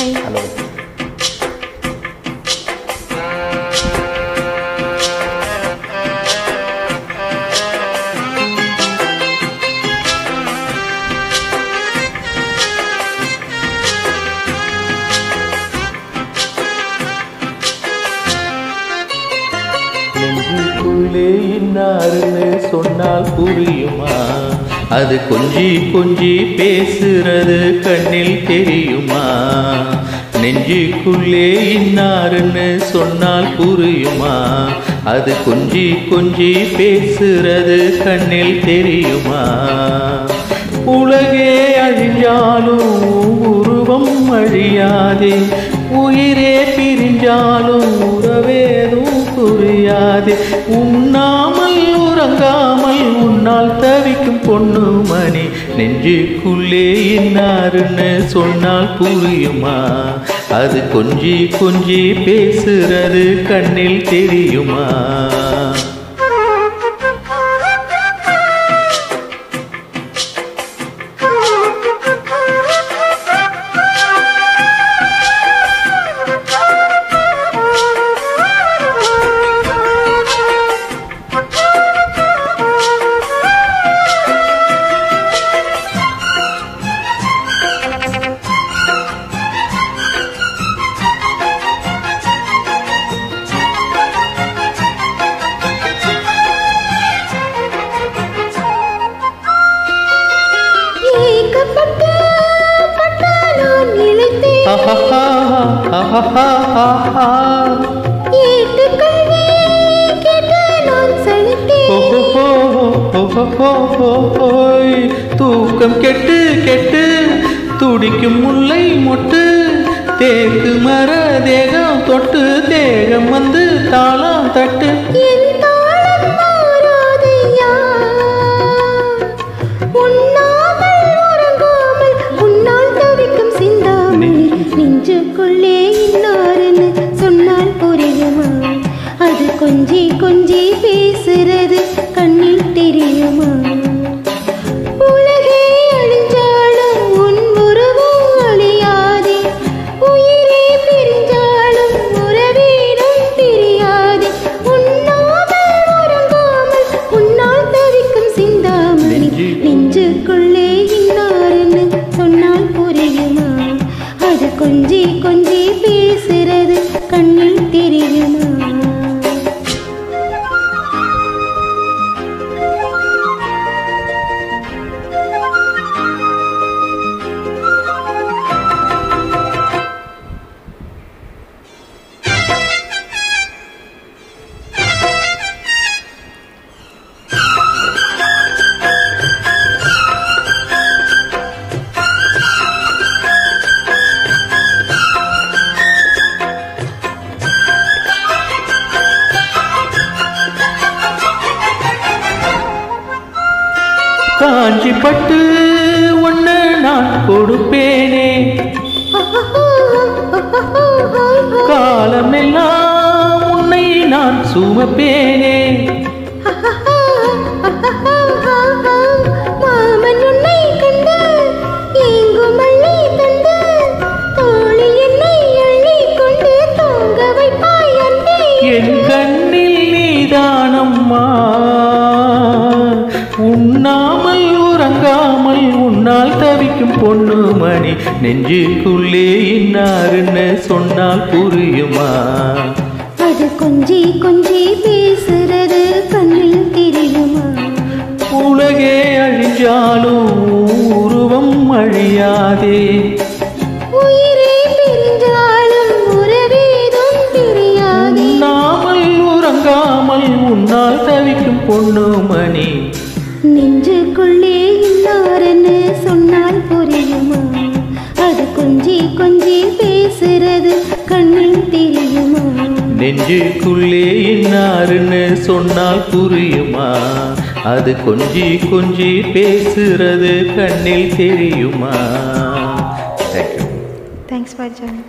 Hi hello. நெஞ்சுக்குள்ளே இன்னாருன்னு சொன்னால் புரியுமா? அது கொஞ்சி கொஞ்சி பேசுறது கண்ணில் தெரியுமா? நெஞ்சுக்குள்ளே இன்னாருன்னு சொன்னால் புரியுமா? அது கொஞ்சி கொஞ்சி பேசுறது கண்ணில் தெரியுமா? உலகே அழிஞ்சாலும் உருவம் அழியாதே. உயிரே பிரிஞ்சாலும் உறவேதும் புரியாதே. உன் பொண்ணு மணி நெஞ்சுக்குள்ளே இன்னாருன்னு சொன்னால் புரியுமா? அது கொஞ்சி கொஞ்சி பேசுறது கண்ணில் தெரியுமா? தூக்கம் கெட்டு கெட்டு. துடிக்கும் முல்லை மொட்டு. தேக்கு மர தேகம் தொட்டு தேகம் வந்து தாளம் தட்டு. என் காஞ்சி பட்டு ஒன்று நான் கொடுப்பேனே. காலமெல்லாம் உன்னை நான் சுமப்பேனே. உண்ணாமல் உறங்காமல் உன்னால் தவிக்கும் பொண்ணு மணி. நெஞ்சுக்குள்ளே இன்னாருன்னு சொன்னால் புரியுமா? அது கொஞ்சி கொஞ்சி பேசுறது கண்ணில் தெரியுமா? உலகே அழிஞ்சாலும் உருவம் அழியாதே. உன்னால் தவிக்கும் பொண்ணு மணி. நெஞ்சுக்குள்ளே இன்னாருன்னு சொன்னால் புரியுமா? அது கொஞ்சி கொஞ்சி பேசுறது கண்ணில் தெரியுமா? நெஞ்சுக்குள்ளே இன்னாருன்னு சொன்னால் புரியுமா? அது கொஞ்சி கொஞ்சி பேசுறது கண்ணில் தெரியுமா? Thank you thanks for join